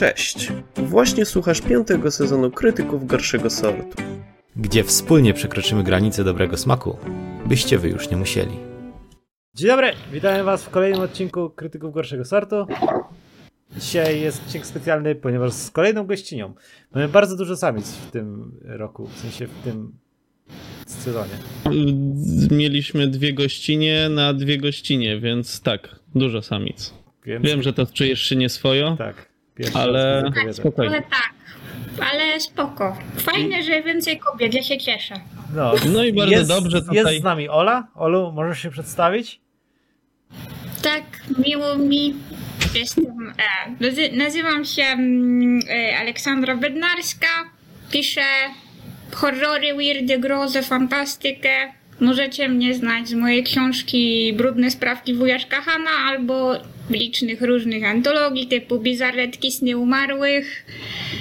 Cześć! Właśnie słuchasz piątego sezonu Krytyków Gorszego Sortu. Gdzie wspólnie przekroczymy granice dobrego smaku, byście wy już nie musieli. Dzień dobry, witamy was w kolejnym odcinku Krytyków Gorszego Sortu. Dzisiaj jest odcinek specjalny, ponieważ z kolejną gościnią. Mamy bardzo dużo samic w tym roku, w sensie w tym sezonie. Mieliśmy dwie gościnie na dwie gościnie, więc tak, dużo samic. Więc, Wiem, że to czujesz się nieswojo, Tak, pierwszy ale spokojnie. Ale tak, ale spoko. Fajne, że więcej kobiet, ja się cieszę. No, No i bardzo jest, dobrze Jest tutaj. z nami Ola. Olu, możesz się przedstawić? Tak, miło mi. Jestem, e, nazy- nazywam się mm, e, Aleksandra Bednarska. Piszę horrory, weirdy, grozę, fantastykę. Możecie mnie znać z mojej książki Brudne sprawki wujaszka Hana albo licznych różnych antologii typu Bizarretki Sny Umarłych,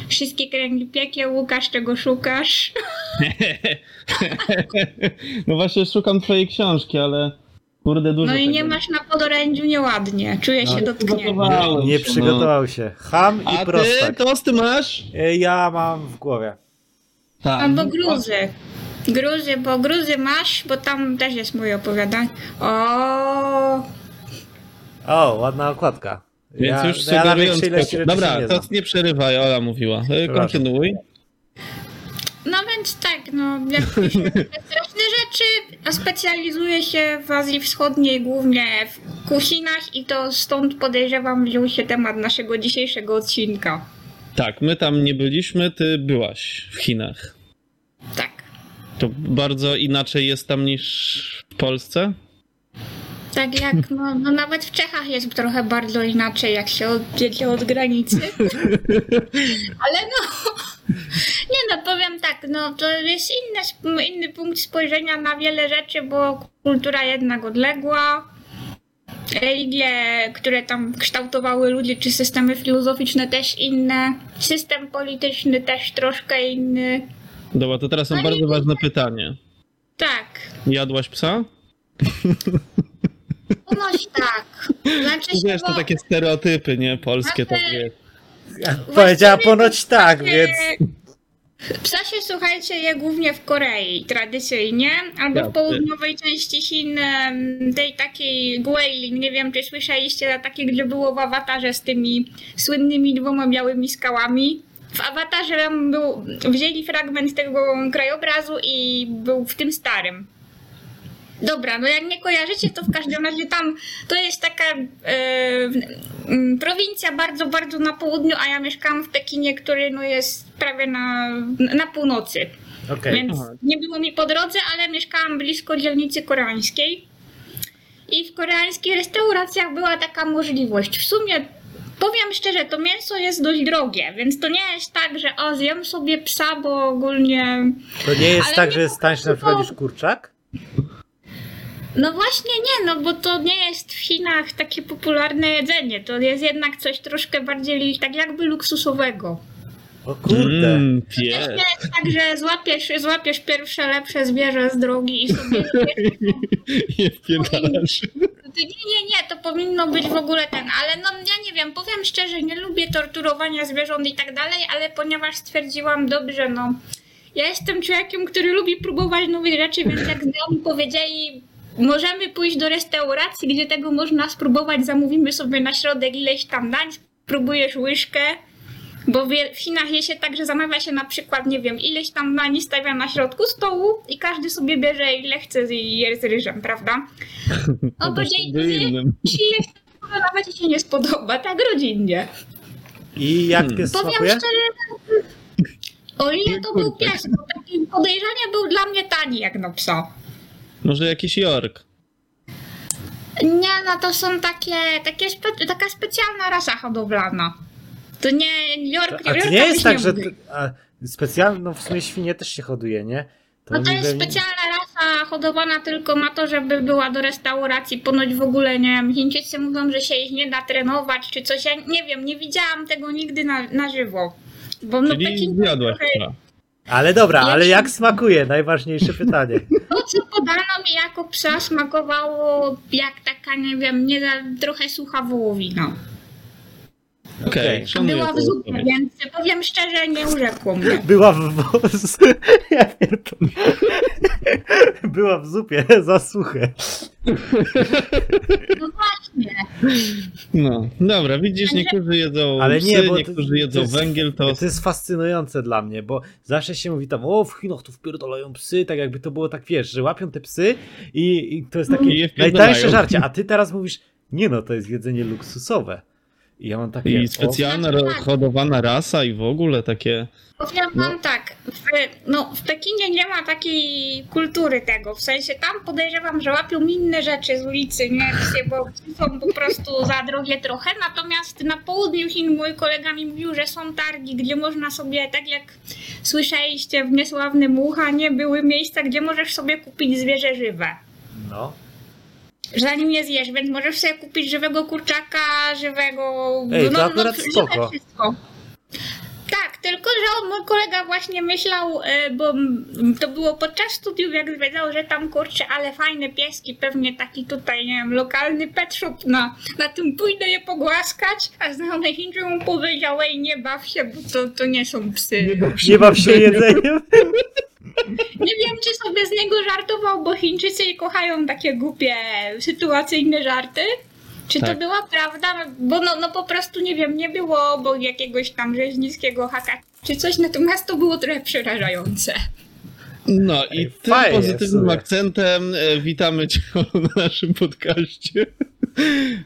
Wszystkie kręgi piekieł, Łukasz, czego szukasz. No właśnie szukam twojej książki, ale kurde dużo No i nie tego. masz na podorędziu nieładnie. Czuję się dotknięty. przygotowałem Nie przygotował się. Ham No. i A ty, prostak. tosty masz? E, Ja mam w głowie. Tak. Albo gruzy. Gruzy, bo gruzy masz, bo tam też jest moje opowiadanie. O, O, ładna okładka. Więc ja, już ja na sugerując... ilości rzeczy Dobra, nie to nie przerywaj, Ola mówiła. E, Kontynuuj. no więc tak, no straszne rzeczy, a specjalizuję się w Azji Wschodniej, głównie w kusinach i to stąd podejrzewam wziął się temat naszego dzisiejszego odcinka. Tak, my tam nie byliśmy, ty byłaś w Chinach. Tak. To bardzo inaczej jest tam niż w Polsce? Tak jak, no, no nawet w Czechach jest trochę bardzo inaczej, jak się odjedzie od granicy. Ale no, nie no, powiem tak, no to jest inny, inny punkt spojrzenia na wiele rzeczy, bo kultura jednak odległa. Religie, które tam kształtowały ludzie, czy systemy filozoficzne też inne. System polityczny też troszkę inny. Dobra, to teraz No mam nie- bardzo ważne pytanie. Tak, Jadłaś psa? ponoć tak. Znaczy się, Wiesz, to bo- takie stereotypy, nie? Polskie Ale- takie. Powiedziała ponoć tak, więc... Psa się, słuchajcie, je głównie w Korei tradycyjnie, albo Jasne. w południowej części Chin, em, tej takiej Guilin, nie wiem czy słyszeliście, na takiej, gdzie było w awatarze z tymi słynnymi dwoma białymi skałami. W awatarze tam był, wzięli fragment tego krajobrazu i był w tym starym. Dobra, no jak nie kojarzycie, to w każdym razie tam to jest taka e, mm, prowincja bardzo, bardzo na południu, a ja mieszkam w Pekinie, który no jest prawie na, na północy. Okej. Więc Aha. nie było mi po drodze, ale mieszkałam blisko dzielnicy koreańskiej. I w koreańskich restauracjach była taka możliwość. W sumie powiem szczerze, to mięso jest dość drogie, więc to nie jest tak, że o, zjem sobie psa, bo ogólnie To nie jest Ale tak, nie że jest tańszy na przykład niż kurczak? No właśnie nie, no bo to nie jest w Chinach takie popularne jedzenie. To jest jednak coś troszkę bardziej tak jakby luksusowego. O kurde. Mm, To pies. nie jest tak, że złapiesz, złapiesz pierwsze lepsze zwierzę z drogi i sobie Nie wpierdalasz. Nie, nie, nie, to powinno być w ogóle ten, ale no ja nie wiem, powiem szczerze, nie lubię torturowania zwierząt i tak dalej, ale ponieważ stwierdziłam dobrze, no ja jestem człowiekiem, który lubi próbować nowych rzeczy, więc jak znajomi powiedzieli, możemy pójść do restauracji, gdzie tego można spróbować, zamówimy sobie na środek ileś tam dań, spróbujesz łyżkę, bo w Chinach je się tak, że zamawia się na przykład, nie wiem, ileś tam dań stawia na środku stołu i każdy sobie bierze ile chce i je z ryżem, prawda? No bo jeśli nawet ci się nie spodoba, tak rodzinnie. I jak Hmm. pies Powiem smakuje? szczerze, o ile to był pies, bo taki podejrzanie był dla mnie tani jak na psa. Może jakiś York. Nie, no to są takie, takie spe, taka specjalna rasa hodowlana. To nie York, A to Yorka nie jest tak, że... A, specjalnie, no w sumie świnie też się hoduje, nie? No to jest nie- specjalna rasa hodowana tylko na to, żeby była do restauracji. Ponoć w ogóle, nie wiem, Chińczycy mówią, że się ich nie da trenować czy coś. Ja nie wiem, nie widziałam tego nigdy na, na żywo. Bo no Czyli Pekin zjadłaś trochę-. Ale dobra, ale jak smakuje? Najważniejsze pytanie. To, co podano mi jako psa, smakowało jak taka, nie wiem, nie za, trochę sucha wołowina. Okej, szanuję Była w zupie, więc powiem szczerze, nie urzekło mnie. Była w... ja pierdolę. Była w zupie za suche. No właśnie. No, dobra, widzisz, niektórzy jedzą Ale psy, nie, bo to- niektórzy to jedzą jest- węgiel, to... To jest fascynujące dla mnie, bo zawsze się mówi tam, o w Chinach tu wpierdolają psy, tak jakby to było tak, wiesz, że łapią te psy i, i to jest takie najtańsze żarcie, a ty teraz mówisz, nie no, to jest jedzenie luksusowe. I ja mam takie... I specjalna hodowana rasa i w ogóle takie... Powiem wam tak, w, no, w Pekinie nie ma takiej kultury tego, w sensie tam podejrzewam, że łapią inne rzeczy z ulicy, nie psy, bo są po prostu za drogie trochę, natomiast na południu Chin mój kolega mi mówił, że są targi, gdzie można sobie, tak jak słyszeliście w niesławnym Wuhanie, były miejsca, gdzie możesz sobie kupić zwierzę żywe. No. Zanim je zjesz, więc możesz sobie kupić żywego kurczaka, żywego... Ej, to akurat żywe spoko. wszystko. Tak, tylko że on, mój kolega właśnie myślał, e, bo to było podczas studiów, jak zwiedzał, że tam kurczę, ale fajne pieski, pewnie taki tutaj, nie wiem, lokalny pet shop, na, na tym pójdę je pogłaskać, a znajomy Chińczyk mu powiedział, ej, nie baw się, bo to, to nie są psy. Nie baw się jedzeniem. Nie wiem, czy sobie z niego żartował, bo Chińczycy kochają takie głupie, sytuacyjne żarty. Czy to Tak. była prawda? Bo no, no po prostu nie wiem, nie było bo jakiegoś tam rzeźnickiego haka czy coś, natomiast to było trochę przerażające. No i Ej, tym pozytywnym akcentem e, witamy Cię na naszym podcaście.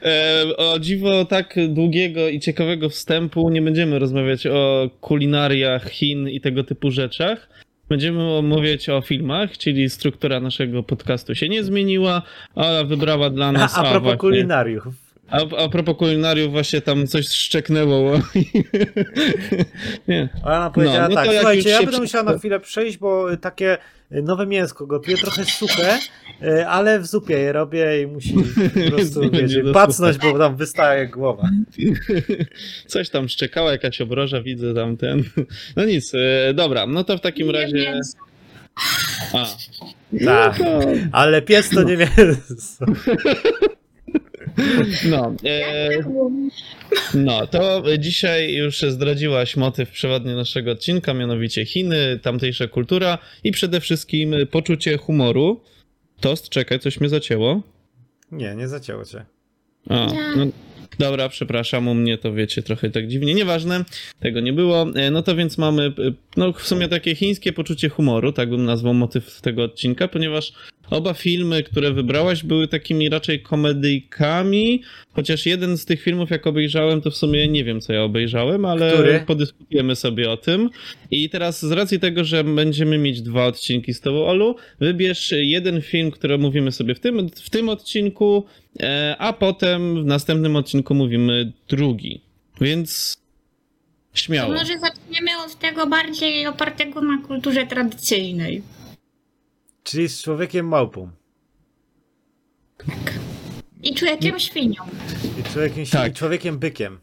E, o dziwo tak długiego i ciekawego wstępu nie będziemy rozmawiać o kulinariach Chin i tego typu rzeczach. Będziemy omawiać o filmach, czyli struktura naszego podcastu się nie zmieniła, a wybrała dla A, nas... a propos właśnie- kulinariów. A, a propos kulinariów, właśnie tam coś szczeknęło. nie. Ona powiedziała no to tak, jak słuchajcie, ja będę musiała na chwilę przejść, bo takie nowe mięsko gotuję, trochę suche, y, ale w zupie je robię i musi po prostu, wiecie, pacnąć, bo tam wystaje głowa. Coś tam szczekała, jakaś obroża, widzę tam ten. No nic, e, dobra, no to w takim Nie razie. mięso. A, Tak, no, ale pies to nie mięso. No, e, no, to dzisiaj już zdradziłaś motyw przewodni naszego odcinka, mianowicie Chiny, tamtejsza kultura i przede wszystkim poczucie humoru. Tost, czekaj, coś mnie zacięło. Nie, nie zacięło cię. A, no, dobra, przepraszam, u mnie to wiecie trochę tak dziwnie, nieważne, tego nie było. E, No to więc mamy, e, no w sumie takie chińskie poczucie humoru, tak bym nazwał motyw tego odcinka, ponieważ oba filmy, które wybrałaś, były takimi raczej komedyjkami, chociaż jeden z tych filmów, jak obejrzałem, to w sumie nie wiem, co ja obejrzałem, ale Który? podyskutujemy sobie o tym. I teraz z racji tego, że będziemy mieć dwa odcinki z tobą, Olu, wybierz jeden film, który mówimy sobie w tym, w tym odcinku, e, a potem w następnym odcinku mówimy drugi. Więc To śmiało. może zaczniemy od tego bardziej opartego na kulturze tradycyjnej. Czyli z człowiekiem małpą. I człowiekiem świnią. I człowiekiem, Tak. i człowiekiem bykiem.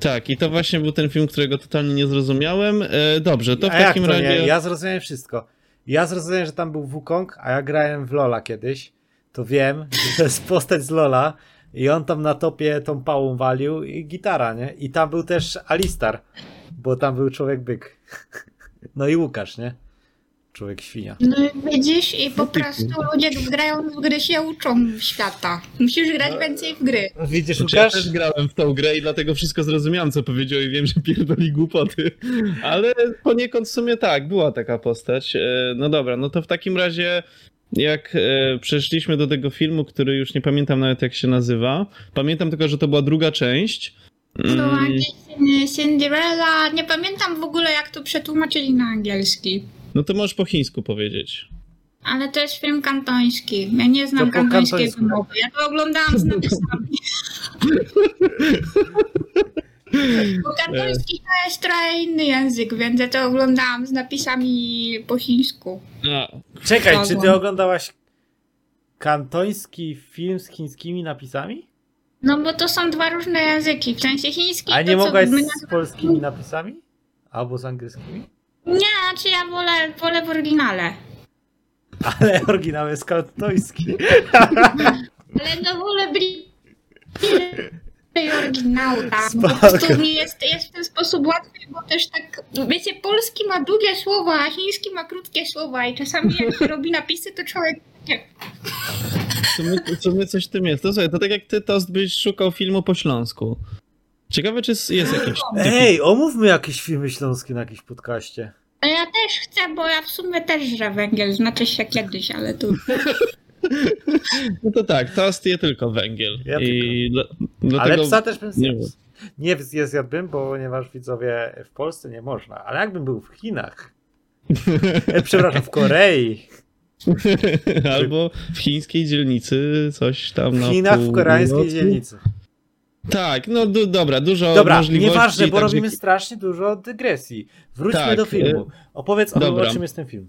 Tak, i to właśnie był ten film, którego totalnie nie zrozumiałem. E, dobrze, to w a jak takim to razie... nie? Ja zrozumiałem wszystko. Ja zrozumiałem, że tam był Wukong, a ja grałem w Lola kiedyś. To wiem, że to jest postać z Lola. I on tam na topie tą pałą walił i gitara, nie? I tam był też Alistar, bo tam był człowiek byk. No i Łukasz, nie? Człowiek świnia. No i widzisz, i po prostu ludzie grając w gry się uczą świata. Musisz grać więcej w gry. Widzisz, Znaczy, ja Łukasz? też grałem w tą grę i dlatego wszystko zrozumiałem, co powiedział i wiem, że pierdoli głupoty. Ale poniekąd w sumie tak, była taka postać. E, No dobra, no to w takim razie jak e, przeszliśmy do tego filmu, który już nie pamiętam nawet jak się nazywa. Pamiętam tylko, że to była druga część. Była Mm, Cinderella, nie pamiętam w ogóle jak to przetłumaczyli na angielski. No to możesz po chińsku powiedzieć. Ale to jest film kantoński. Ja nie znam To kantońskiego mowy. Ja to oglądałam z napisami. Bo kantoński to jest trochę inny język, więc ja to oglądałam z napisami po chińsku. A, Czekaj, czy ty oglądałaś kantoński film z chińskimi napisami? No bo to są dwa różne języki. W sensie chiński A to nie co mogłaś z polskimi napisami? Albo z angielskimi? Nie, znaczy ja wolę, wolę w oryginale. Ale oryginał jest kantoński. Ale no wolę bli... I oryginału, tak. Po prostu mi jest, jest w ten sposób łatwiej, bo też tak, wiecie, polski ma długie słowa, a chiński ma krótkie słowa i czasami jak się robi napisy, to człowiek nie, W sumie, w sumie coś w tym jest. To, słuchaj, to tak jak ty Tost byś szukał filmu po śląsku. Ciekawe, czy jest jakiś... Ej, omówmy jakieś filmy śląskie na jakimś podcaście. A ja też chcę, bo ja w sumie też żrę węgiel, znaczy się kiedyś, ale tu... No to tak, Tost je tylko węgiel. Ja I dlatego... Ale psa też bym nie zjadł. Nie, nie zjadłbym, ponieważ widzowie w Polsce nie można. Ale jakbym był w Chinach, e, przepraszam, w Korei, Albo w chińskiej dzielnicy coś tam w na Chinach, w koreańskiej dzielnicy. Tak, no du, dobra, dużo Dobra, możliwości. nieważne, bo robimy strasznie dużo dygresji. Wróćmy Tak, do filmu. Opowiedz o, o czym jest ten film.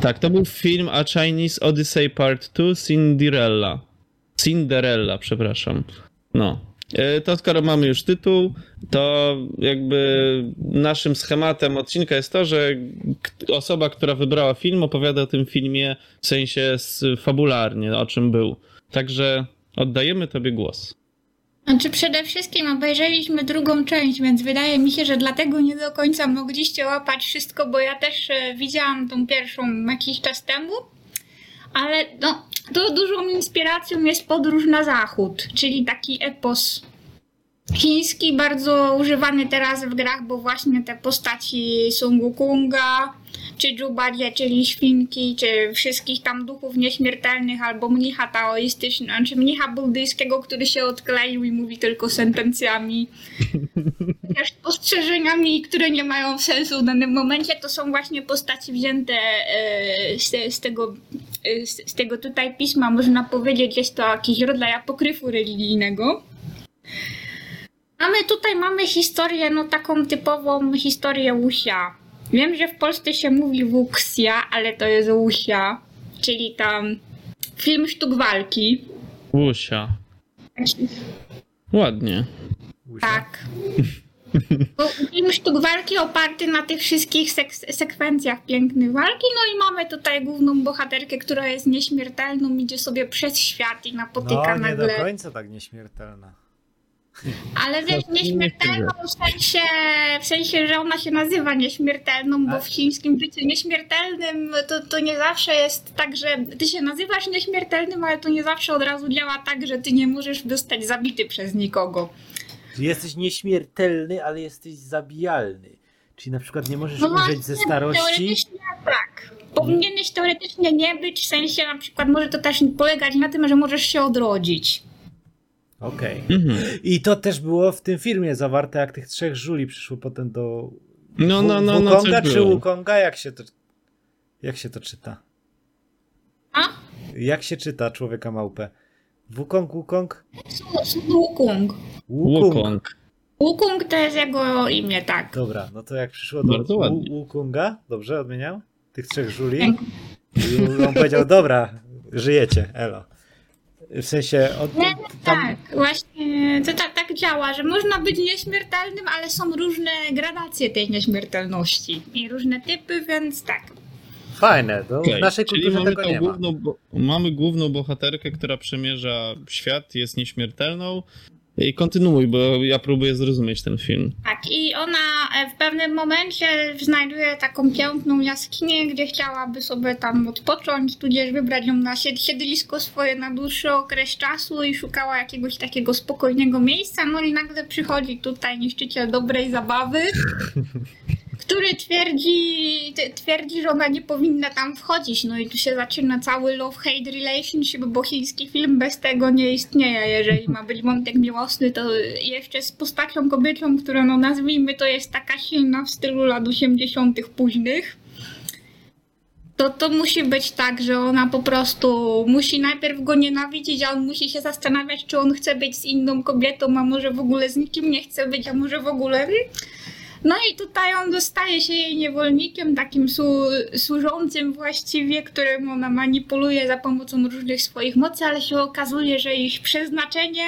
Tak, to był film A Chinese Odyssey Part 2 Cinderella. Cinderella, przepraszam. No. E, To skoro mamy już tytuł, to jakby naszym schematem odcinka jest to, że osoba, która wybrała film, opowiada o tym filmie w sensie fabularnie, o czym był. Także oddajemy tobie głos. Znaczy przede wszystkim obejrzeliśmy drugą część, więc wydaje mi się, że dlatego nie do końca mogliście łapać wszystko, bo ja też e, widziałam tą pierwszą jakiś czas temu. Ale no, to dużą inspiracją jest podróż na zachód, czyli taki epos chiński, bardzo używany teraz w grach, bo właśnie te postaci Sun Wukonga, czy Jubarie, czyli świnki, czy wszystkich tam duchów nieśmiertelnych, albo mnicha taoistycznego, czy mnicha buddyjskiego, który się odkleił i mówi tylko sentencjami. Też spostrzeżeniami, które nie mają sensu w danym momencie, to są właśnie postaci wzięte e, z, z, tego, e, z, z tego tutaj pisma, można powiedzieć, jest to jakiś rodzaj apokryfu religijnego. A my tutaj mamy historię, no taką typową historię Łusia. Wiem, że w Polsce się mówi Wuxia, ale to jest Łusia, czyli tam film sztuk walki. Łusia. Ładnie. Tak. Bo Film sztuk walki oparty na tych wszystkich sek- sekwencjach pięknych walki. No i mamy tutaj główną bohaterkę, która jest nieśmiertelną, idzie sobie przez świat i napotyka No, nie do końca tak nieśmiertelna. Ale wiesz, nie nieśmiertelną w sensie, w sensie, że ona się nazywa nieśmiertelną, bo w chińskim życiu nieśmiertelnym to, to nie zawsze jest tak, że ty się nazywasz nieśmiertelnym, ale to nie zawsze od razu działa tak, że ty nie możesz zostać zabity przez nikogo. Jesteś nieśmiertelny, ale jesteś zabijalny. Czyli na przykład nie możesz No umrzeć ze starości. Tak. Powinieneś teoretycznie nie być, w sensie na przykład może to też polegać na tym, że możesz się odrodzić. Okej. Mhm. I to też było w tym filmie zawarte, jak tych trzech żuli przyszło potem do No, no, no, no, Wukonga coś czy. Wukonga? Jak się to, jak się to czyta? A? Jak się czyta człowieka małpę? Wukong, Wukong? Wukong. Wukong. Wukong. To jest jego imię, tak. Dobra, no to jak przyszło do Bardzo ładnie. Wu- Wukonga, dobrze odmieniał? Tych trzech żuli? Pięknie. I on powiedział, dobra, żyjecie, elo. W sensie, od, Nie, tam, Tak, właśnie to tak, tak działa, że można być nieśmiertelnym, ale są różne gradacje tej nieśmiertelności i różne typy, więc tak. fajne, to Okej, w naszej czyli kulturze mamy tego nie ma. główną, bo, mamy główną bohaterkę, która przemierza świat, jest nieśmiertelną. I kontynuuj, bo ja próbuję zrozumieć ten film. Tak, i ona e, w pewnym momencie znajduje taką piękną jaskinię, gdzie chciałaby sobie tam odpocząć, tudzież wybrać ją na sied- siedlisko swoje na dłuższy okres czasu i szukała jakiegoś takiego spokojnego miejsca, no i nagle przychodzi tutaj niszczyciel dobrej zabawy, który twierdzi, twierdzi, że ona nie powinna tam wchodzić, no i tu się zaczyna cały love-hate relationship, bo chiński film bez tego nie istnieje, jeżeli ma być wątek miłosny, to jeszcze z postacią kobietą, która no nazwijmy to jest taka silna w stylu lat 80 późnych, to to musi być tak, że ona po prostu musi najpierw go nienawidzić, a on musi się zastanawiać, czy on chce być z inną kobietą, a może w ogóle z nikim nie chce być, a może w ogóle... No i tutaj on dostaje się jej niewolnikiem, takim su- służącym właściwie, którym ona manipuluje za pomocą różnych swoich mocy, ale się okazuje, że ich przeznaczenie,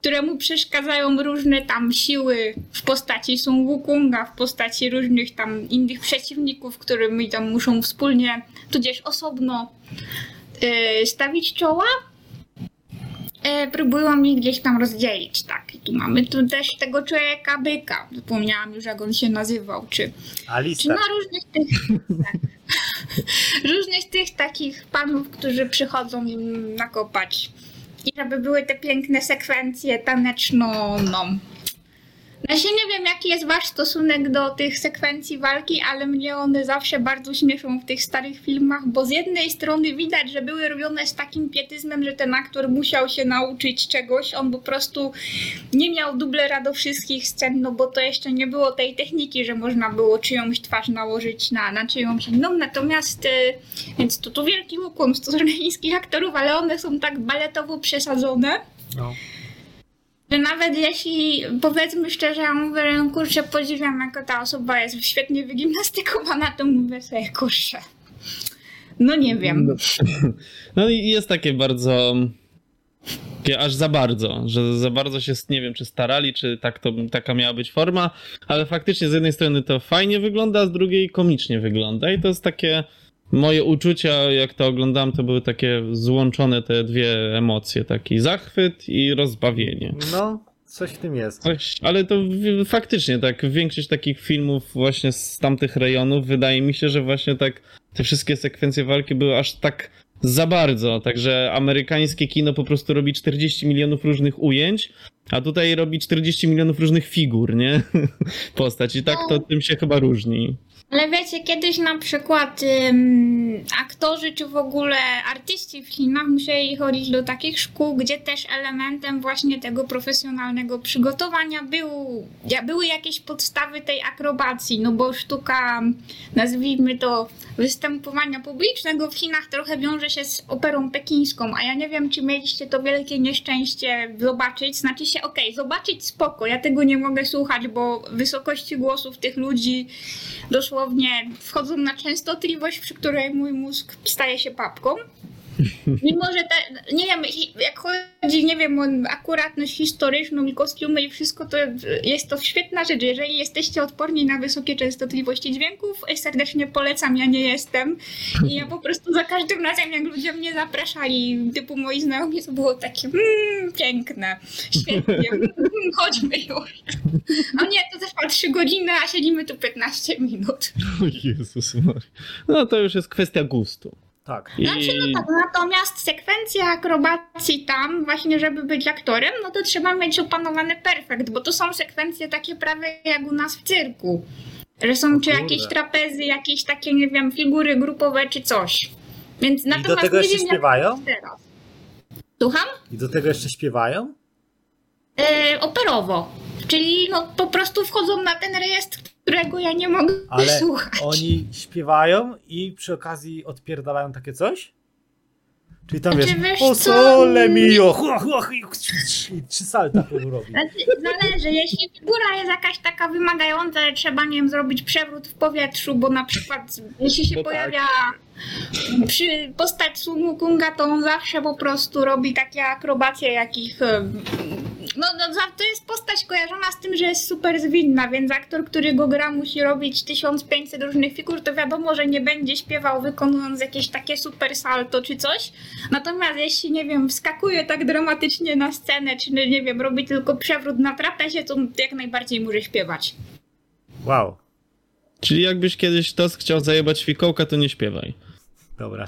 któremu przeszkadzają różne tam siły w postaci Sun Wukonga, w postaci różnych tam innych przeciwników, którymi tam muszą wspólnie, tudzież osobno yy, stawić czoła, e, próbują mi gdzieś tam rozdzielić, tak. I tu mamy tu też tego człowieka byka, zapomniałam już jak on się nazywał, czy, czy no różnych tych, tak, różnych tych takich panów, którzy przychodzą im nakopać. I żeby były te piękne sekwencje taneczno, się nie wiem, jaki jest wasz stosunek do tych sekwencji walki, ale mnie one zawsze bardzo śmieszą w tych starych filmach, bo z jednej strony widać, że były robione z takim pietyzmem, że ten aktor musiał się nauczyć czegoś, on po prostu nie miał dublera do wszystkich scen, no bo to jeszcze nie było tej techniki, że można było czyjąś twarz nałożyć na, na czyjąś inną, natomiast, e, więc to tu wielki ukłon w chińskich aktorów, ale one są tak baletowo przesadzone, No. Że nawet jeśli, powiedzmy szczerze, ja mówię, że kurczę, podziwiam, jako ta osoba jest świetnie wygimnastykowana, to mówię sobie, kurczę, no nie wiem. No i jest takie bardzo. Takie aż za bardzo, że za bardzo się, nie wiem, czy starali, czy tak to, taka miała być forma, ale faktycznie z jednej strony to fajnie wygląda, a z drugiej komicznie wygląda i to jest takie moje uczucia, jak to oglądałem, to były takie złączone te dwie emocje, taki zachwyt i rozbawienie. no, coś w tym jest. Coś, ale to faktycznie tak, większość takich filmów właśnie z tamtych rejonów, wydaje mi się, że właśnie tak te wszystkie sekwencje walki były aż tak za bardzo, także amerykańskie kino po prostu robi 40 milionów różnych ujęć, a tutaj robi 40 milionów różnych figur, nie? Postać i tak to tym się chyba różni. Ale wiecie, kiedyś na przykład ym, aktorzy czy w ogóle artyści w Chinach musieli chodzić do takich szkół, gdzie też elementem właśnie tego profesjonalnego przygotowania był, były jakieś podstawy tej akrobacji, no bo sztuka, nazwijmy to, występowania publicznego w Chinach trochę wiąże się z operą pekińską, a ja nie wiem, czy mieliście to wielkie nieszczęście zobaczyć, znaczy się, okej, zobaczyć spoko, ja tego nie mogę słuchać, bo wysokości głosów tych ludzi dosłownie wchodzą na częstotliwość, przy której mój mózg staje się papką. Mimo, że te, nie wiem, jak chodzi, nie wiem, o akuratność historyczną i kostiumy i wszystko, to jest to świetna rzecz. Jeżeli jesteście odporni na wysokie częstotliwości dźwięków, serdecznie polecam, ja nie jestem. I ja po prostu za każdym razem, jak ludzie mnie zapraszali, typu moi znajomi, to było takie mmm, piękne, świetnie, mm, chodźmy już. A nie, to trwa 3 godziny, a siedzimy tu 15 minut. Jezus Maria. No to już jest kwestia gustu. Tak. I... Znaczy, no tak, natomiast sekwencja akrobacji tam, właśnie żeby być aktorem, no to trzeba mieć opanowany perfekt, bo to są sekwencje takie prawie jak u nas w cyrku. Że są O czy jakieś trapezy, jakieś takie, nie wiem, figury grupowe czy coś. Więc I do natomiast tego nie jeszcze wiem, śpiewają? teraz. Słucham? I do tego jeszcze śpiewają? E, operowo. Czyli no po prostu wchodzą na ten rejestr, którego ja nie mogę Ale słuchać. oni śpiewają i przy okazji odpierdalają takie coś? Czyli tam Znaczy, wiesz, o sole mio, trzy salta robi. Znaczy, Zależy, jeśli figura jest jakaś taka wymagająca, że trzeba, nie wiem, zrobić przewrót w powietrzu, bo na przykład jeśli się No tak. pojawia przy postać Sun Wukonga, to on zawsze po prostu robi takie akrobacje, jakich... No, no to jest postać kojarzona z tym, że jest super zwinna, więc aktor, który go gra, musi robić 1500 różnych figur, to wiadomo, że nie będzie śpiewał wykonując jakieś takie super salto czy coś. Natomiast jeśli, nie wiem, wskakuje tak dramatycznie na scenę, czy nie wiem, robi tylko przewrót na trapezie, to jak najbardziej może śpiewać. Wow, Czyli jakbyś kiedyś tos chciał zajebać fikołka, to nie śpiewaj. dobra.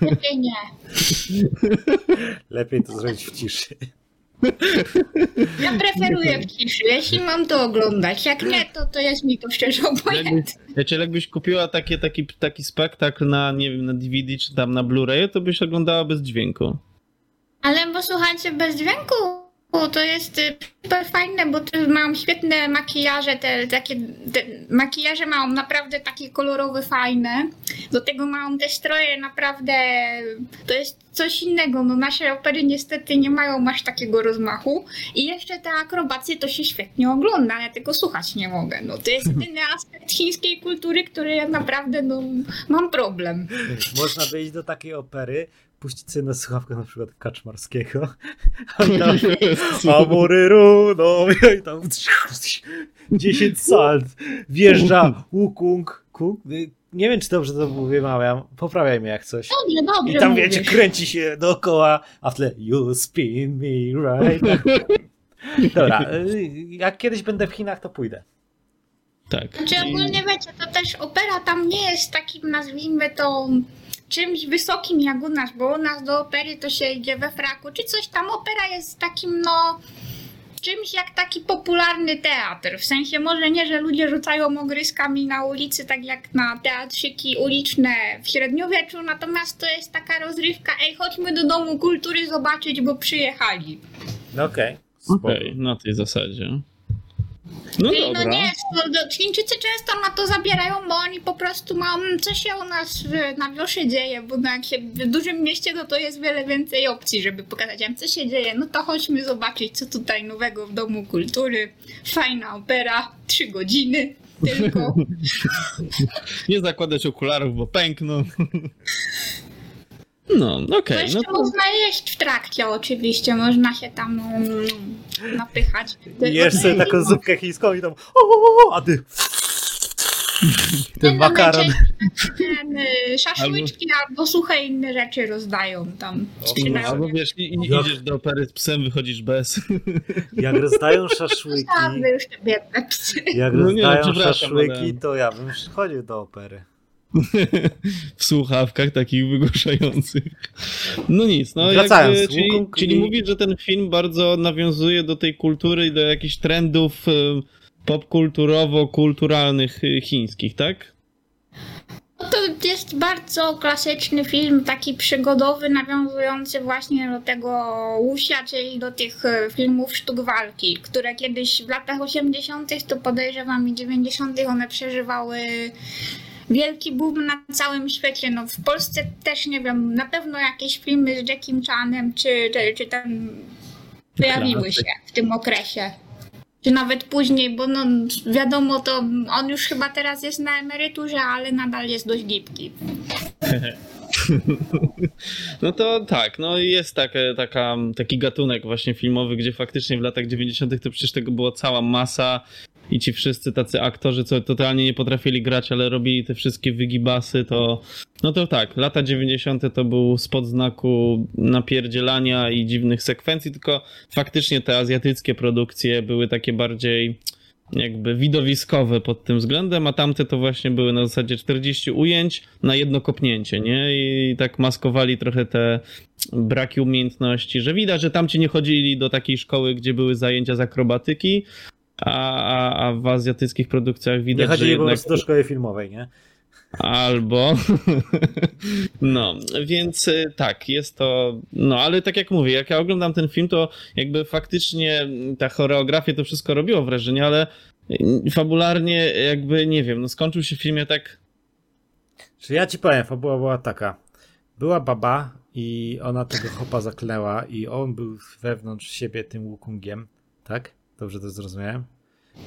Lepiej nie. Lepiej to zrobić w ciszy. Ja preferuję w ciszy. Jeśli mam to oglądać, jak nie, to, to jest mi to szczerze obojętne. Wiecie, jakbyś kupiła takie, taki, taki spektakl na, nie wiem, na DVD czy tam na Blu-ray, to byś oglądała bez dźwięku. Ale bo słuchajcie, bez dźwięku to jest y, super fajne, bo tu mają świetne makijaże, te takie te makijaże mają naprawdę takie kolorowe, fajne. Do tego mają te stroje naprawdę, to jest coś innego. No nasze opery niestety nie mają aż takiego rozmachu. I jeszcze te akrobacje to się świetnie ogląda, ja tego słuchać nie mogę. No to jest jedyny aspekt chińskiej kultury, który ja naprawdę no, mam problem. Można wyjść do takiej opery, puścić sobie na słuchawkę na przykład Kaczmarskiego. A tam Amoryru, no i tam 10 salt. Wjeżdża Wukong, Kung, y, nie wiem, czy dobrze to wymawiam. Poprawiaj mnie jak coś. Dobrze, dobrze I tam, mówisz. wiecie, kręci się dookoła, a w tle you spin me right. Dobra, y, jak kiedyś będę w Chinach, to pójdę. Tak. Znaczy ogólnie wiecie, to też opera tam nie jest takim, nazwijmy to, czymś wysokim jak u nas, bo u nas do opery to się idzie we fraku, czy coś tam. Opera jest takim, no, czymś jak taki popularny teatr. W sensie może nie, że ludzie rzucają ogryskami na ulicy, tak jak na teatrzyki uliczne w średniowieczu, natomiast to jest taka rozrywka, ej, chodźmy do Domu Kultury zobaczyć, bo przyjechali. No okej. Okej, na tej zasadzie. No dobra. No nie, Chińczycy często na to zabierają, bo oni po prostu mają, co się u nas w, na wiosie dzieje, bo no jak się w dużym mieście, no to jest wiele więcej opcji, żeby pokazać nam, co się dzieje. No to chodźmy zobaczyć, co tutaj nowego w Domu Kultury. Fajna opera, trzy godziny tylko. Nie zakładać okularów, bo pękną. No, okej, jeszcze no to można jeść w trakcie oczywiście, można się tam mm, napychać. Jesz sobie taką zupkę chińską i tam o, a ty ten Nie, no, makaron. Ten, y, szaszłyczki albo suche inne rzeczy rozdają tam. Sprzedają. albo wiesz, i, i, idziesz do opery z psem, wychodzisz bez. Jak rozdają szaszłyki, już te biedne psy. jak No nie, rozdają przepraszam, szaszłyki, to ja bym chodził do opery. w słuchawkach takich wygłuszających. No nic, no Wracając, jakby, czyli, Wukong czyli i- mówisz, że ten film bardzo nawiązuje do tej kultury i do jakichś trendów y, popkulturowo-kulturalnych y, chińskich, tak? No To jest bardzo klasyczny film, taki przygodowy, nawiązujący właśnie do tego Wuxia, czyli do tych e, filmów sztuk walki, które kiedyś w latach 80. to podejrzewam i 90. one przeżywały wielki boom na całym świecie. No w Polsce też nie wiem, na pewno jakieś filmy z Jackiem Chanem czy, czy, czy tam pojawiły się w tym okresie. Czy nawet później, bo no wiadomo, to on już chyba teraz jest na emeryturze, ale nadal jest dość gibki. No to tak, no jest taka, taki gatunek właśnie filmowy, gdzie faktycznie w latach 90. to przecież tego było cała masa i ci wszyscy tacy aktorzy, co totalnie nie potrafili grać, ale robili te wszystkie wygibasy, to no to tak, lata 90. to był spod znaku napierdzielania i dziwnych sekwencji, tylko faktycznie te azjatyckie produkcje były takie bardziej jakby widowiskowe pod tym względem, a tamte to właśnie były na zasadzie 40 ujęć na jedno kopnięcie, nie? I tak maskowali trochę te braki umiejętności, że widać, że tamci nie chodzili do takiej szkoły, gdzie były zajęcia z akrobatyki, a, a, a w azjatyckich produkcjach Nie widać, że chodzili po jednak... prostu do szkoły filmowej, nie? Albo. No, więc y, tak, jest to. No, ale tak jak mówię, jak ja oglądam ten film, to jakby faktycznie ta choreografia to wszystko robiło wrażenie, ale y, fabularnie jakby nie wiem, no skończył się w filmie tak. Czy ja ci powiem, fabuła była taka. Była baba i ona tego chopa zaklęła i on był wewnątrz siebie tym Wukongiem, tak? Dobrze to zrozumiałem?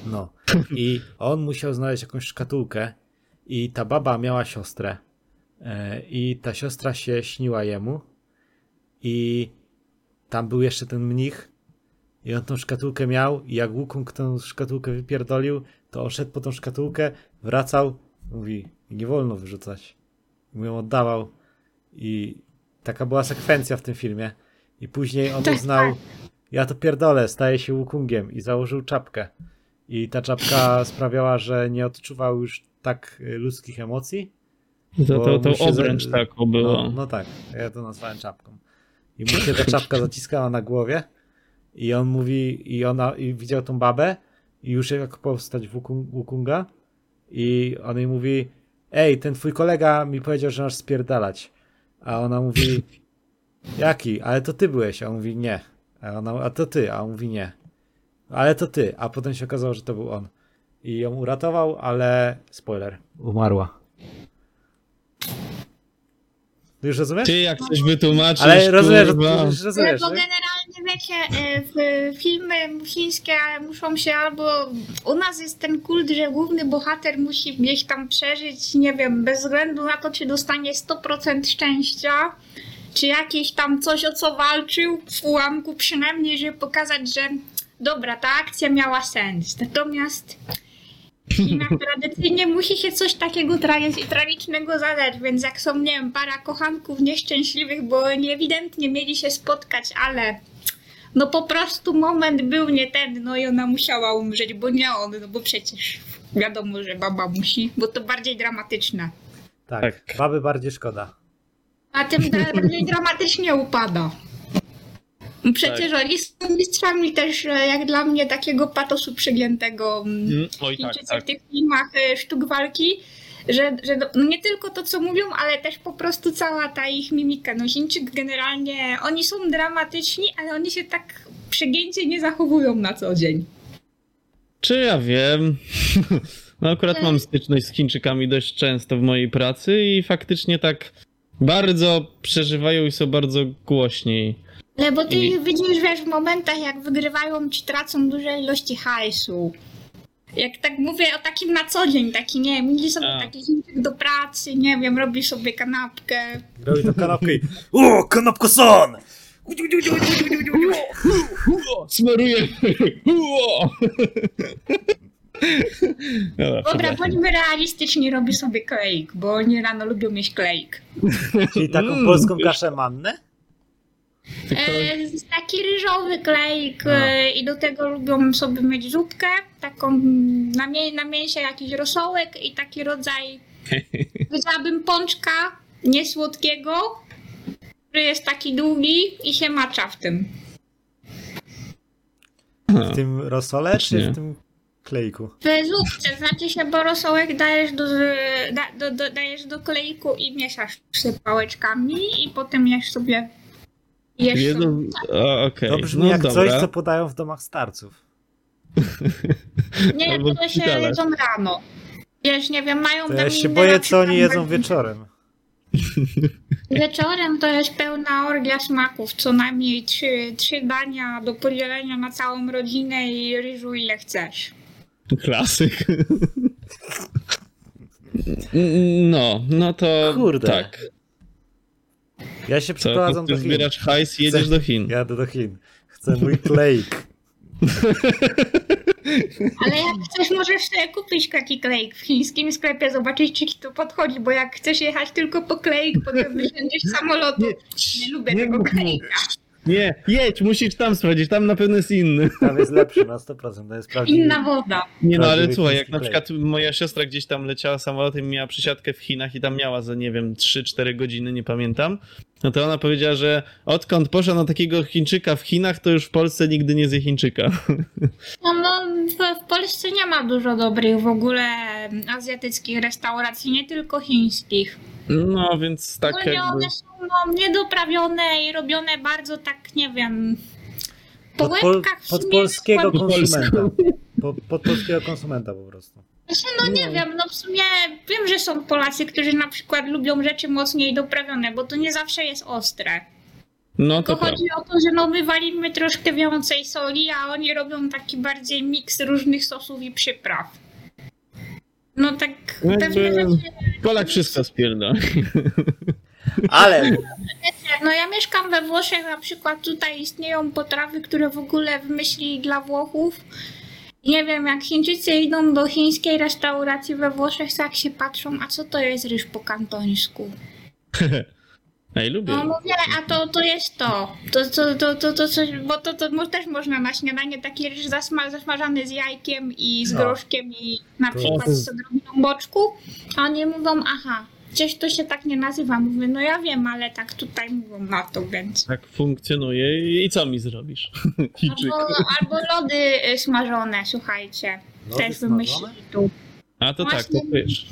No. I on musiał znaleźć jakąś szkatułkę i ta baba miała siostrę E, i ta siostra się śniła jemu i tam był jeszcze ten mnich i on tą szkatułkę miał i jak Wukong tą szkatułkę wypierdolił, to on szedł po tą szkatułkę, wracał, mówi, nie wolno wyrzucać. I mu ją oddawał i taka była sekwencja w tym filmie. I później on Tak, uznał, ja to pierdolę, staje się Wukongiem i założył czapkę. I ta czapka sprawiała, że nie odczuwał już tak y, ludzkich emocji. To, to, to obręcz za- taką. No, no tak, ja to nazwałem czapką. I mu się ta czapka zaciskała na głowie i on mówi, i ona i widział tą babę i już jak Wukung- Wukunga i on jej mówi, ej, ten twój kolega mi powiedział, że masz spierdalać. A ona mówi, jaki? Ale to ty byłeś. A on mówi, nie. A ona, a to ty. A on mówi, nie. Ale to ty. A potem się okazało, że to był on. I ją uratował, ale spoiler. Umarła. Już rozumiesz? Ty jak coś wytłumaczysz, Ale rozumiesz, że kurwa. już rozumiesz, bo nie? generalnie wiecie, e, w filmy chińskie muszą się albo. U nas jest ten kult, że główny bohater musi gdzieś tam przeżyć, nie wiem, bez względu na to, czy dostanie 100% szczęścia, czy jakieś tam coś, o co walczył, w ułamku przynajmniej, żeby pokazać, że dobra, ta akcja miała sens. Natomiast tradycyjnie musi się coś takiego tra- tragicznego zadać, więc jak są, nie wiem, para kochanków nieszczęśliwych, bo oni ewidentnie mieli się spotkać, ale no po prostu moment był nie ten, no i ona musiała umrzeć, bo nie on, no bo przecież wiadomo, że baba musi, bo to bardziej dramatyczne. Tak, Tak. baby bardziej szkoda. A tym bardziej dramatycznie upada. Przecież oni są mistrzami też, e, jak dla mnie, takiego patosu przegiętego. mm, Mm, Oj, tak, tak. w tych filmach e, sztuk walki, że, że no, no nie tylko to, co mówią, ale też po prostu cała ta ich mimika. No Chińczyk generalnie, oni są dramatyczni, ale oni się tak przegięcie nie zachowują na co dzień. Czy ja wiem? No akurat Mm. mam styczność z Chińczykami dość często w mojej pracy i faktycznie tak bardzo przeżywają i są bardzo głośni. Ale bo ty I- ich widzisz, wiesz, w momentach, jak wygrywają, czy tracą duże ilości hajsu. Jak tak mówię o takim na co dzień, taki, nie wiem, idzie sobie A. taki do pracy, nie wiem, robi sobie kanapkę. Robi to kanapkę i O, kanapko son! Smaruję! Uo! Dobra, bądźmy realistyczni, robi sobie kleik, bo oni rano lubią mieć kleik. Czyli taką Mm, polską wiesz- kaszę mannę? E, taki ryżowy kleik A. e, i do tego lubią sobie mieć zupkę, taką na, mię- na mięsie jakiś rosołek i taki rodzaj, powiedziałabym pączka niesłodkiego, który jest taki długi i się macza w tym. W tym rosole czy w tym klejku? W zupce, znaczy się, bo rosołek dajesz do, da, do, do, dajesz do kleiku i mieszasz z pałeczkami i potem jesz sobie jesz sobie. Jedno... o, Okej, To brzmi no jak dobra. coś, co podają w domach starców. Nie, to się jedzą rano. Wiesz, nie wiem, mają To ja się boję, co oni jedzą wieczorem. Wieczorem to jest pełna orgia smaków, co najmniej trzy, trzy dania do podzielenia na całą rodzinę i ryżu ile chcesz. Klasyk. No, no to Kurde. tak. Ja się przeprowadzam do Chin. zbierasz hajs i jedziesz Chcę- do Chin. Jadę do Chin. Chcę mój klejk. Ale jak chcesz, możesz sobie kupić taki klejk w chińskim sklepie, zobaczyć, czy ci to podchodzi, bo jak chcesz jechać tylko po klejk, potem wysiądziesz samolotu. Nie, lubię nie tego klejka. Nie, jedź, musisz tam sprawdzić, tam na pewno jest inny. Tam jest lepszy na 100%. To jest prawdziwy. Inna woda. Nie no, ale słuchaj, jak na przykład moja siostra gdzieś tam leciała samolotem i miała przysiadkę w Chinach i tam miała za, nie wiem, 3-4 godziny, nie pamiętam, no to ona powiedziała, że odkąd poszła na takiego Chińczyka w Chinach, to już w Polsce nigdy nie zje Chińczyka. No, no w Polsce nie ma dużo dobrych w ogóle azjatyckich restauracji, nie tylko chińskich. No, więc tak Ogólnie jakby... one są no, niedoprawione i robione bardzo tak, nie wiem, po Pod, pol, łebkach pod polskiego konsumenta. Po, pod polskiego konsumenta po prostu. Znaczy, no nie wiem, no w sumie wiem, że są Polacy, którzy na przykład lubią rzeczy mocniej doprawione, bo to nie zawsze jest ostre. No to prawda. chodzi o to, że no my walimy troszkę więcej soli, a oni robią taki bardziej miks różnych sosów i przypraw. No tak Jakby pewnie rzeczy Polak wszystko spierda. Ale No ja mieszkam we Włoszech, na przykład tutaj istnieją potrawy, które w ogóle wymyślili dla Włochów. Nie wiem, jak Chińczycy idą do chińskiej restauracji we Włoszech, to jak się patrzą, a co to jest ryż po kantońsku? Ej, lubię. No mówię, a to, to jest to. To, to, to, to, to coś, bo to, to mo- też można na śniadanie taki ryż zasma, zasmażany z jajkiem i z No. groszkiem i na To- przykład z odrobiną boczku. A oni mówią, aha, gdzieś to się tak nie nazywa. Mówię, no ja wiem, ale tak tutaj mówią na to, więc... Tak funkcjonuje i co mi zrobisz? Chińczyk. Albo, albo lody y, smażone, słuchajcie. Lody też smażone? wymyślili tu. A to tak, Właśnie- to wiesz.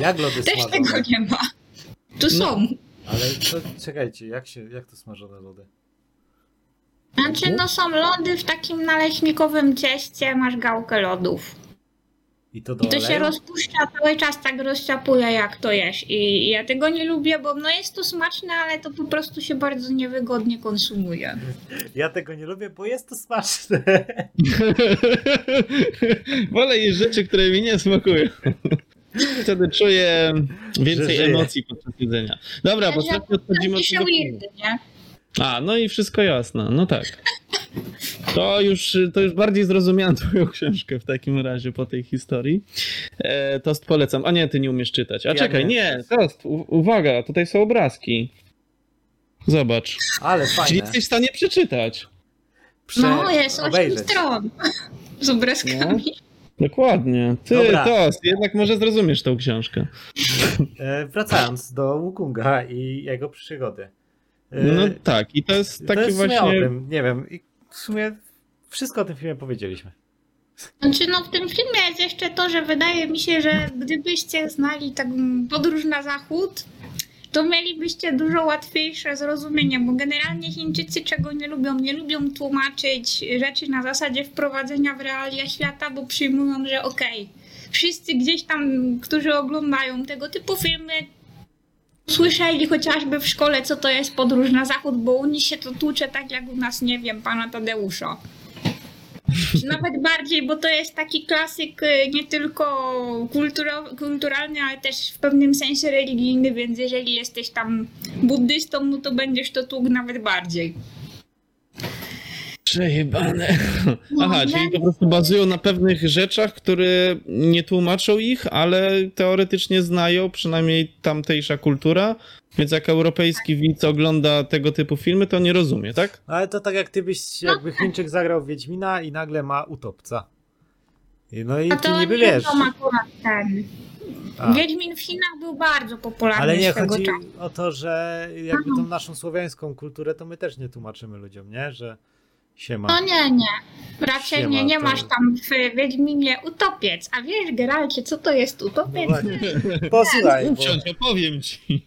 jak lody Też smażone? tego nie ma. Tu No. są. Ale to, czekajcie, jak, się, jak to smażone lody? Znaczy, no są lody w takim naleśnikowym cieście, masz gałkę lodów. I to do I to się rozpuszcza cały czas, tak rozczapuje jak to jesz. I ja tego nie lubię, bo no jest to smaczne, ale to po prostu się bardzo niewygodnie konsumuje. Ja tego nie lubię, bo jest to smaczne. Wolę jeść rzeczy, które mi nie smakują. Wtedy czuję więcej Że emocji podczas jedzenia. Dobra, bo strasznie odchodzimy od tego? A, no i wszystko jasne, no tak. To już, to już bardziej zrozumiałem twoją książkę w takim razie po tej historii. E, tost polecam. A nie, ty nie umiesz czytać. A Ja czekaj, nie. nie, Tost, u- uwaga, tutaj są obrazki. Zobacz. Ale Czyli fajne. jesteś w stanie przeczytać. Prze- No, jest 8 obejrzeć. stron z obrazkami. Dokładnie. Ty, Dobra. Tost, jednak może zrozumiesz tą książkę. E, wracając do Wukunga i jego przygody. E, No tak, i to jest to taki jest w sumie właśnie... o tym, nie wiem. I w sumie wszystko o tym filmie powiedzieliśmy. Znaczy, no w tym filmie jest jeszcze to, że wydaje mi się, że gdybyście znali taką podróż na zachód, to mielibyście dużo łatwiejsze zrozumienie, bo generalnie Chińczycy czego nie lubią? Nie lubią tłumaczyć rzeczy na zasadzie wprowadzenia w realia świata, bo przyjmują, że okej, wszyscy gdzieś tam, którzy oglądają tego typu filmy, słyszeli chociażby w szkole, co to jest podróż na zachód, bo u nich się to tłucze tak jak u nas, nie wiem, pana Tadeusza. Nawet bardziej, bo to jest taki klasyk y, nie tylko kulturo- kulturalny, ale też w pewnym sensie religijny, więc jeżeli jesteś tam buddystą, no to będziesz to tłukł nawet bardziej. Przejebane. No, Aha, nie- czyli po prostu bazują na pewnych rzeczach, które nie tłumaczą ich, ale teoretycznie znają, przynajmniej tamtejsza kultura, więc jak europejski widz ogląda tego typu filmy, to nie rozumie, tak? No ale to tak jak ty byś, jakby Chińczyk zagrał w Wiedźmina i nagle ma utopca. No i A ty to niby nie wiesz. wiadomo akurat ten. A, Wiedźmin w Chinach był bardzo popularny ale nie chodzi czasu. o to, że jakby tą naszą słowiańską kulturę to my też nie tłumaczymy ludziom, nie? Że się ma. No nie, nie. Raczej Siema, nie, nie to- masz tam w Wiedźminie utopiec. A wiesz, Geralcie, co to jest No utopiec? właśnie. Posłuchaj, bo opowiem ci.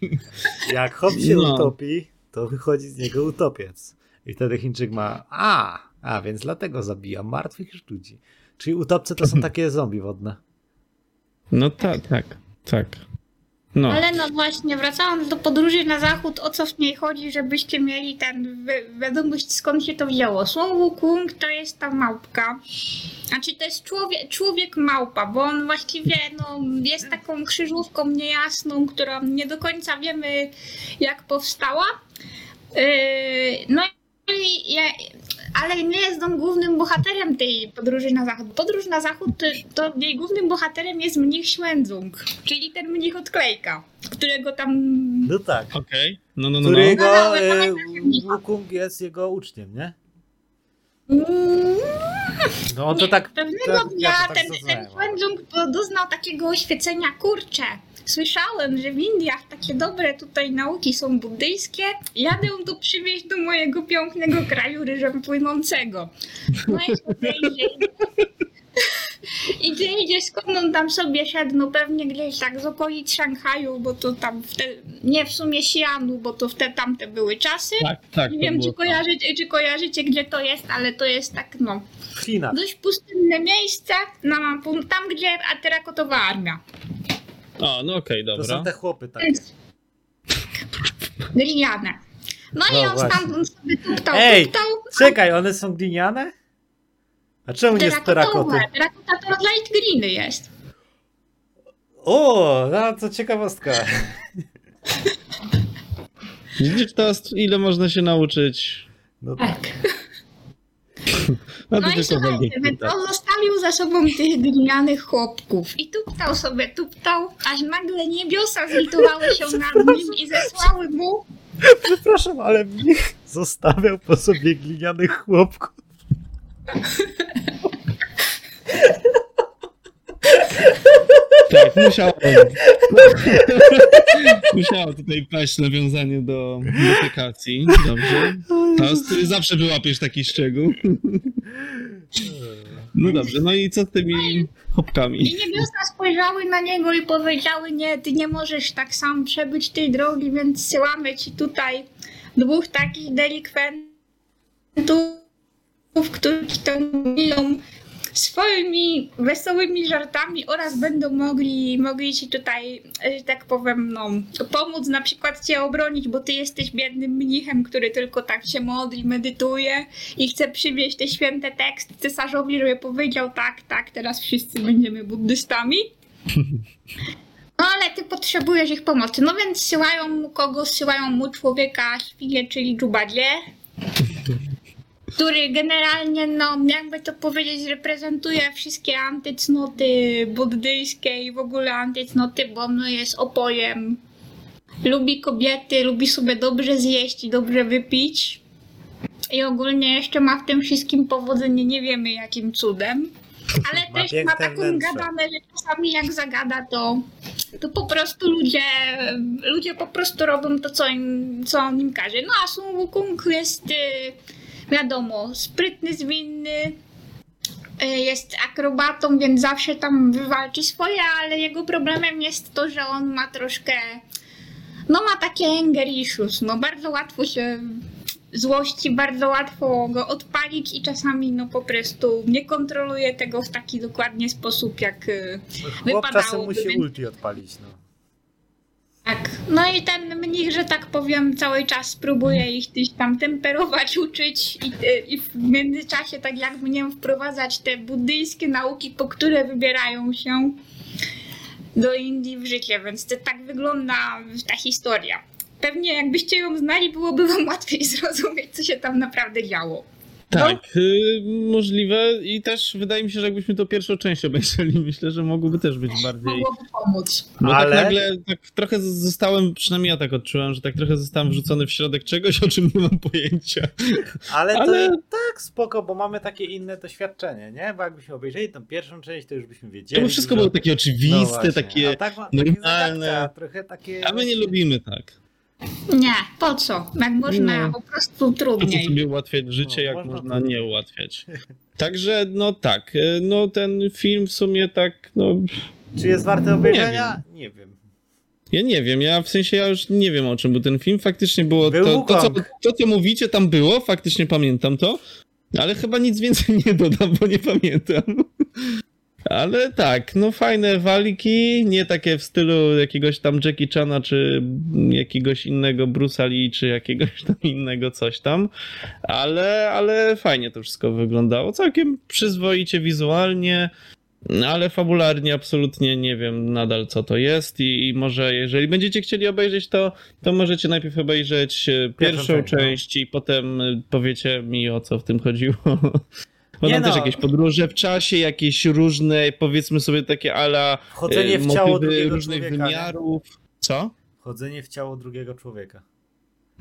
jak hop się No. utopi, to wychodzi z niego utopiec. I wtedy Chińczyk ma, a, a więc dlatego zabija martwych ludzi. Czyli utopce to są takie zombie wodne. No tak, tak, tak. No. Ale no właśnie, wracając do podróży na zachód, o co w niej chodzi, żebyście mieli ten wi- wiadomość skąd się to wzięło. Słon Wukong to jest ta małpka. Znaczy to jest człowiek, człowiek małpa, bo on właściwie no, jest taką krzyżówką niejasną, którą nie do końca wiemy jak powstała. Yy, no i ja, ale nie jest on głównym bohaterem tej podróży na zachód. Podróż na zachód to, to jej głównym bohaterem jest mnich Świędzung, czyli ten mnich odklejka, którego tam No tak. Okej, no, no, no, no. Którego No, ale e, pamiętam, Wukong jest jego uczniem, nie? Mm, No on to nie, tak. Pewnego dnia ja to tak ten, ten do- doznał takiego oświecenia, kurczę. Słyszałem, że w Indiach takie dobre tutaj nauki są buddyjskie. Jadę tu przywieźć do mojego pięknego kraju ryżem płynącego. No i idzie. Idzie, idzie, skąd on tam sobie szedł, no pewnie gdzieś tak z okolic Szanghaju, bo to tam, w te, nie w sumie Xi'anu, bo to w te tamte były czasy. Tak, tak. Nie to wiem, czy kojarzycie, czy kojarzycie, gdzie to jest, ale to jest tak, no, W Chinach. dość pustynne miejsce, na, tam, gdzie terakotowa armia. O, no okej, To dobra. są te chłopy takie. Gliniane. No i No on właśnie. stamtąd sobie tuptał, Ej, tuptał. Czekaj, one są gliniane? A czemu nie z terakoty? Terakotowe. Terakota to light greeny jest. O, no to ciekawostka. Widzisz to, ile można się nauczyć? No tak. Tak. No No to i słuchajcie, on zostawił za sobą tych glinianych chłopków. I tuptał sobie, tuptał, aż nagle niebiosa zlitowały się nad nim i zesłały mu Przepraszam, ale mnich zostawiał po sobie glinianych chłopków. Tak, musiało. musiało tutaj paść nawiązanie do defekacji. Dobrze. To ty zawsze wyłapiesz taki szczegół. No dobrze, no i co z tymi chłopkami? I niebiosa spojrzały na niego i powiedziały, nie, ty nie możesz tak sam przebyć tej drogi, więc zsyłamy ci tutaj dwóch takich delikwentów, którzy tę biją swoimi wesołymi żartami oraz będą mogli, mogli ci tutaj, że tak powiem, no, pomóc na przykład cię obronić, bo ty jesteś biednym mnichem, który tylko tak się modli, medytuje i chce przywieźć te święte teksty cesarzowi, żeby powiedział tak, tak, teraz wszyscy będziemy buddystami. No ale ty potrzebujesz ich pomocy. No więc syłają mu kogo? Syłają mu człowieka świnie, czyli dżubadzie. Który generalnie, no jakby to powiedzieć, reprezentuje wszystkie antycnoty buddyjskie i w ogóle antycnoty, bo no jest opojem. Lubi kobiety, lubi sobie dobrze zjeść i dobrze wypić. I ogólnie jeszcze ma w tym wszystkim powodzenie, nie wiemy jakim cudem. Ale Ma też ma taką wnętrze. gadanę, że czasami jak zagada, to, to po prostu ludzie, ludzie po prostu robią to, co, im, co on im każe. No a Sun Wukong jest, y, wiadomo, sprytny, zwinny, y, jest akrobatą, więc zawsze tam wywalczy swoje, ale jego problemem jest to, że on ma troszkę, no ma takie anger issues, no bardzo łatwo się złości, bardzo łatwo go odpalić i czasami no po prostu nie kontroluje tego w taki dokładnie sposób, jak y, Chłop czasem musi ulti odpalić, no. Tak. No i ten mnich, że tak powiem, cały czas próbuje ich gdzieś tam temperować, uczyć i, i w międzyczasie tak jak mnie wprowadzać te buddyjskie nauki, po które wybierają się do Indii w życie, więc to tak wygląda ta historia. Pewnie jakbyście ją znali, byłoby wam łatwiej zrozumieć, co się tam naprawdę działo. Tak, y, możliwe i też wydaje mi się, że jakbyśmy to pierwszą część obejrzeli, myślę, że mogłoby też być bardziej... Mogłoby pomóc. Bo Ale- tak nagle, tak trochę zostałem, przynajmniej ja tak odczułem, że tak trochę zostałem wrzucony w środek czegoś, o czym nie mam pojęcia. Ale, Ale- to tak spoko, bo mamy takie inne doświadczenie, nie? Bo jakbyśmy obejrzeli tą pierwszą część, to już byśmy wiedzieli. To wszystko dużo- było takie No oczywiste, właśnie, takie... a tak ma, takie normalne. zagadka, trochę takie... A my nie lubimy tak. Nie, po co? Jak można No. po prostu Po co trudniej. sobie ułatwiać życie, No, jak można można to- nie ułatwiać. Także, no tak, y, no ten film w sumie tak, no... Czy jest warte obejrzenia? Nie wiem. Ja nie wiem, ja w sensie ja już nie wiem o czym był ten film. Faktycznie było Był to, to, co, to, co mówicie, tam było, faktycznie pamiętam to, ale chyba nic więcej nie dodam, bo nie pamiętam. Ale tak, no fajne walki, nie takie w stylu jakiegoś tam Jackie Chana, czy jakiegoś innego Bruce'a Lee, czy jakiegoś tam innego coś tam, ale, ale fajnie to wszystko wyglądało, całkiem przyzwoicie wizualnie, ale fabularnie absolutnie nie wiem nadal co to jest i, i może jeżeli będziecie chcieli obejrzeć to, to możecie najpierw obejrzeć e, pierwszą część, no. i potem e, powiecie mi o co w tym chodziło. Bo tam też no. jakieś podróże w czasie, jakieś różne, powiedzmy sobie takie ala Wchodzenie e, w ciało drugiego różnych człowieka, nie? wymiarów. Co? Wchodzenie w ciało drugiego człowieka.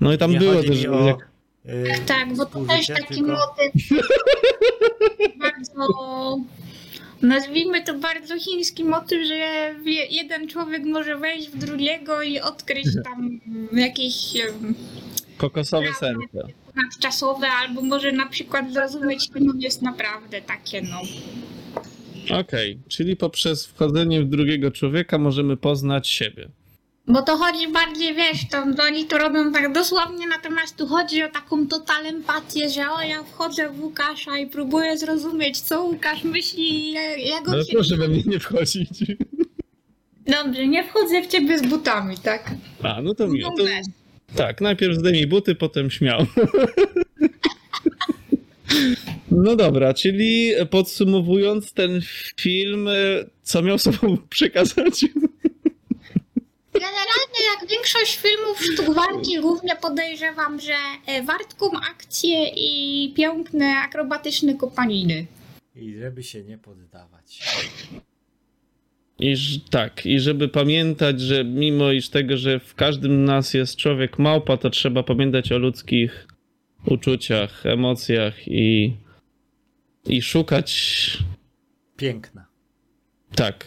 No i tam nie było też o, jak, y, Tak, bo to też taki tylko- motyw bardzo, nazwijmy to bardzo chiński motyw, że jeden człowiek może wejść w drugiego i odkryć tam jakieś kokosowe serce. nadczasowe, albo może na przykład zrozumieć, kim on jest naprawdę takie, no. Okej, czyli poprzez wchodzenie w drugiego człowieka możemy poznać siebie. Bo to chodzi bardziej, wiesz, to oni to robią tak dosłownie, natomiast tu chodzi o taką total empatię, że o, ja wchodzę w Łukasza i próbuję zrozumieć, co Łukasz myśli, jak, jak on Ale się... proszę we mnie nie wchodzić. Dobrze, nie wchodzę w ciebie z butami, tak? A, no to miło. To, No. Tak, najpierw zdejmij buty, potem śmiał. No dobra, czyli podsumowując ten film, co miał sobą przekazać? Generalnie jak większość filmów sztuk walki głównie podejrzewam, że e, wartką akcje i piękne akrobatyczne kopaniny. I żeby się nie poddawać. I tak, i żeby pamiętać, że mimo iż tego, że w każdym z nas jest człowiek małpa, to trzeba pamiętać o ludzkich uczuciach, emocjach i, i szukać. Piękna. Tak.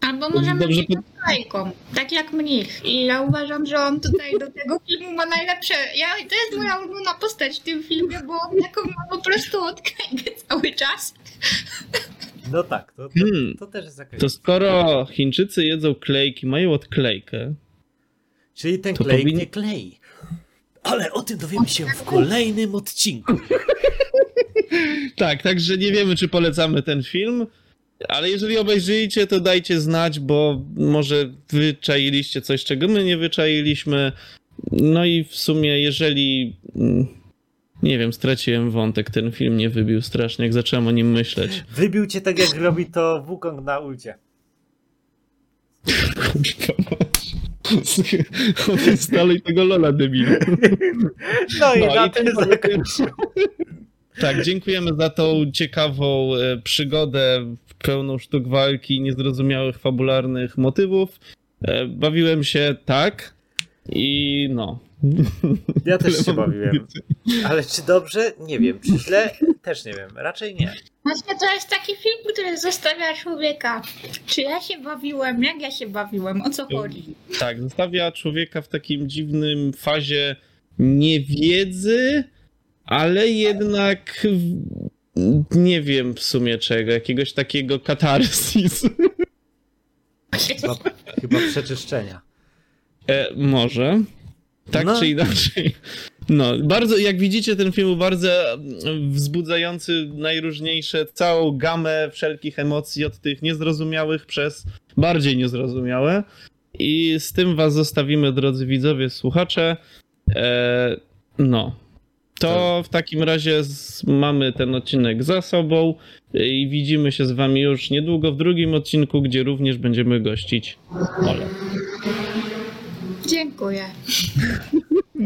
Albo możemy Dobrze, być klejką, tak jak mnich. I ja uważam, że on tutaj do tego filmu ma najlepsze... Ja, to jest moja ulubiona postać w tym filmie, bo on taką ma po prostu odklejkę cały czas. No tak, to, to, Hmm. to też jest jakaś... To skoro Chińczycy jedzą klejki, mają odklejkę, Czyli ten to klej powinni- nie klei. Ale o tym dowiemy się w kolejnym odcinku. Tak, także nie wiemy, czy polecamy ten film, ale jeżeli obejrzycie, to dajcie znać, bo może wyczailiście coś, czego my nie wyczailiśmy. No i w sumie, jeżeli. Nie wiem, straciłem wątek, ten film nie wybił strasznie, jak zacząłem o nim myśleć. Wybił cię tak jak robi to Wukong na ulcie. Instaluj tego Lola debilu. No i No na i tym zakończymy. Tak, dziękujemy za tą ciekawą e, przygodę pełną sztuk walki, niezrozumiałych fabularnych motywów. E, Bawiłem się tak i no. Ja też się bawiłem. Ale czy dobrze? Nie wiem. Czy źle? Też nie wiem. Raczej nie. Właśnie to jest taki film, który zostawia człowieka. Czy ja się bawiłem? Jak ja się bawiłem? O co chodzi? Tak, zostawia człowieka w takim dziwnym fazie niewiedzy, ale jednak nie wiem w sumie czego, jakiegoś takiego katarsis. Chyba, chyba przeczyszczenia. E, może. Tak No. czy inaczej. No, bardzo, jak widzicie, ten film był bardzo wzbudzający najróżniejsze, całą gamę wszelkich emocji, od tych niezrozumiałych przez bardziej niezrozumiałe. I z tym was zostawimy, drodzy widzowie, słuchacze. E, no. To w takim razie mamy ten odcinek za sobą i widzimy się z wami już niedługo w drugim odcinku, gdzie również będziemy gościć Ole. Dziękuję. No.